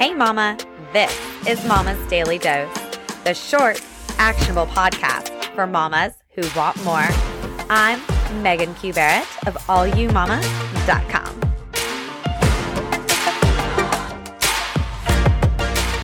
Hey, Mama. This is Mama's Daily Dose, the short, actionable podcast for mamas who want more. I'm Megan Q. Barrett of allyoumamas.com.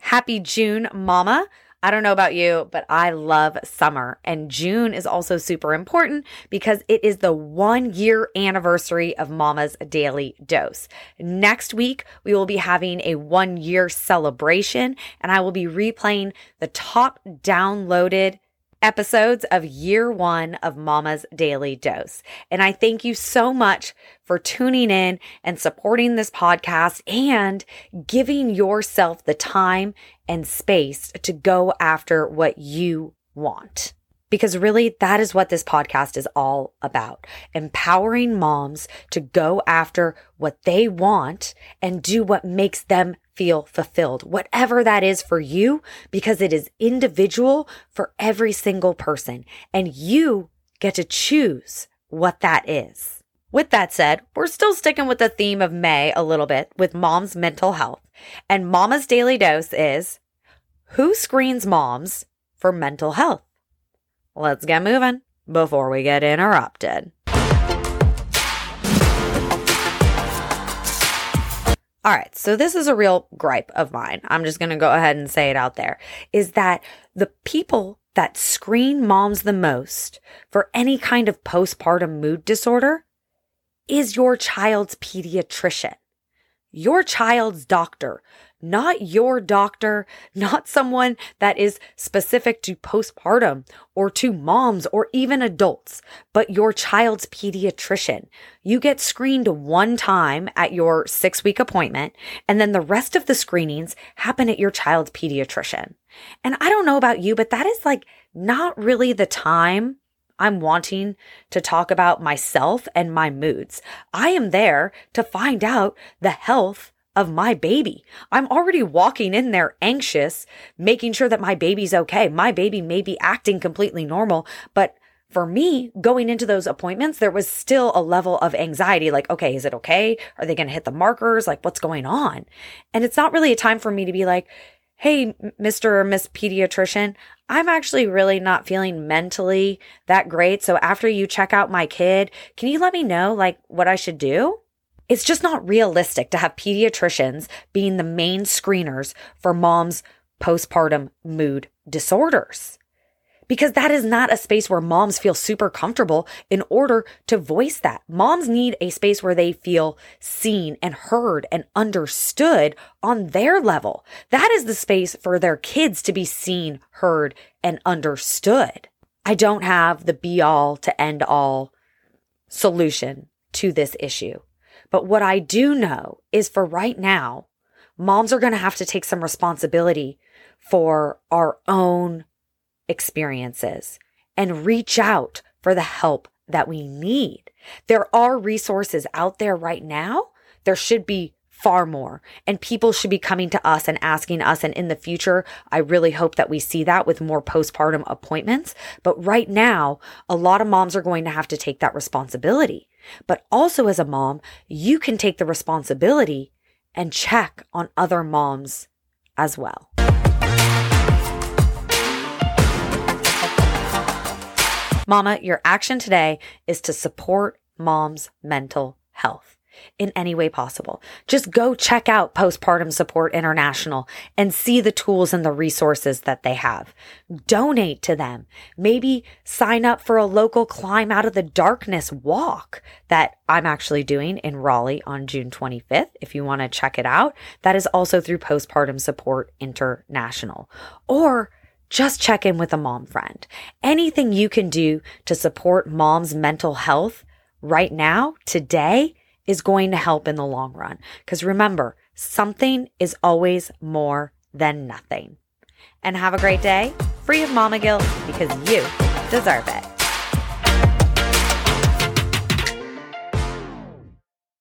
Happy June, Mama. I don't know about you, but I love summer. And June is also super important because it is the one year anniversary of Mama's Daily Dose. Next week, we will be having a one year celebration and I will be replaying the top downloaded episodes of year one of Mama's Daily Dose. And I thank you so much for tuning in and supporting this podcast and giving yourself the time and space to go after what you want. Because really, that is what this podcast is all about. Empowering moms to go after what they want and do what makes them feel fulfilled, whatever that is for you, because it is individual for every single person. And you get to choose what that is. With that said, we're still sticking with the theme of May a little bit with mom's mental health. And Mama's Daily Dose is who screens moms for mental health? Let's get moving before we get interrupted. All right, so this is a real gripe of mine. I'm just going to go ahead and say it out there is that the people that screen moms the most for any kind of postpartum mood disorder is your child's pediatrician, your child's doctor, not your doctor, not someone that is specific to postpartum or to moms or even adults, but your child's pediatrician. You get screened one time at your six week appointment, and then the rest of the screenings happen at your child's pediatrician. And I don't know about you, but that is like not really the time I'm wanting to talk about myself and my moods. I am there to find out the health of my baby. I'm already walking in there anxious, making sure that my baby's okay. My baby may be acting completely normal, but for me, going into those appointments, there was still a level of anxiety like, okay, is it okay? Are they going to hit the markers? Like, what's going on? And it's not really a time for me to be like, hey, Mr. or Miss Pediatrician, I'm actually really not feeling mentally that great. So after you check out my kid, can you let me know like what I should do? It's just not realistic to have pediatricians being the main screeners for mom's postpartum mood disorders. Because that is not a space where moms feel super comfortable in order to voice that. Moms need a space where they feel seen and heard and understood on their level. That is the space for their kids to be seen, heard, and understood. I don't have the be all to end all solution to this issue. But what I do know is for right now, moms are going to have to take some responsibility for our own experiences and reach out for the help that we need. There are resources out there right now. There should be far more and people should be coming to us and asking us. And in the future, I really hope that we see that with more postpartum appointments. But right now, a lot of moms are going to have to take that responsibility. But also as a mom, you can take the responsibility and check on other moms as well. Mama, your action today is to support mom's mental health in any way possible. Just go check out Postpartum Support International and see the tools and the resources that they have. Donate to them. Maybe sign up for a local climb out of the darkness walk that I'm actually doing in Raleigh on June 25th. If you want to check it out, that is also through Postpartum Support International. Or just check in with a mom friend. Anything you can do to support mom's mental health right now, today, is going to help in the long run. Because remember, something is always more than nothing. And have a great day, free of mama guilt, because you deserve it.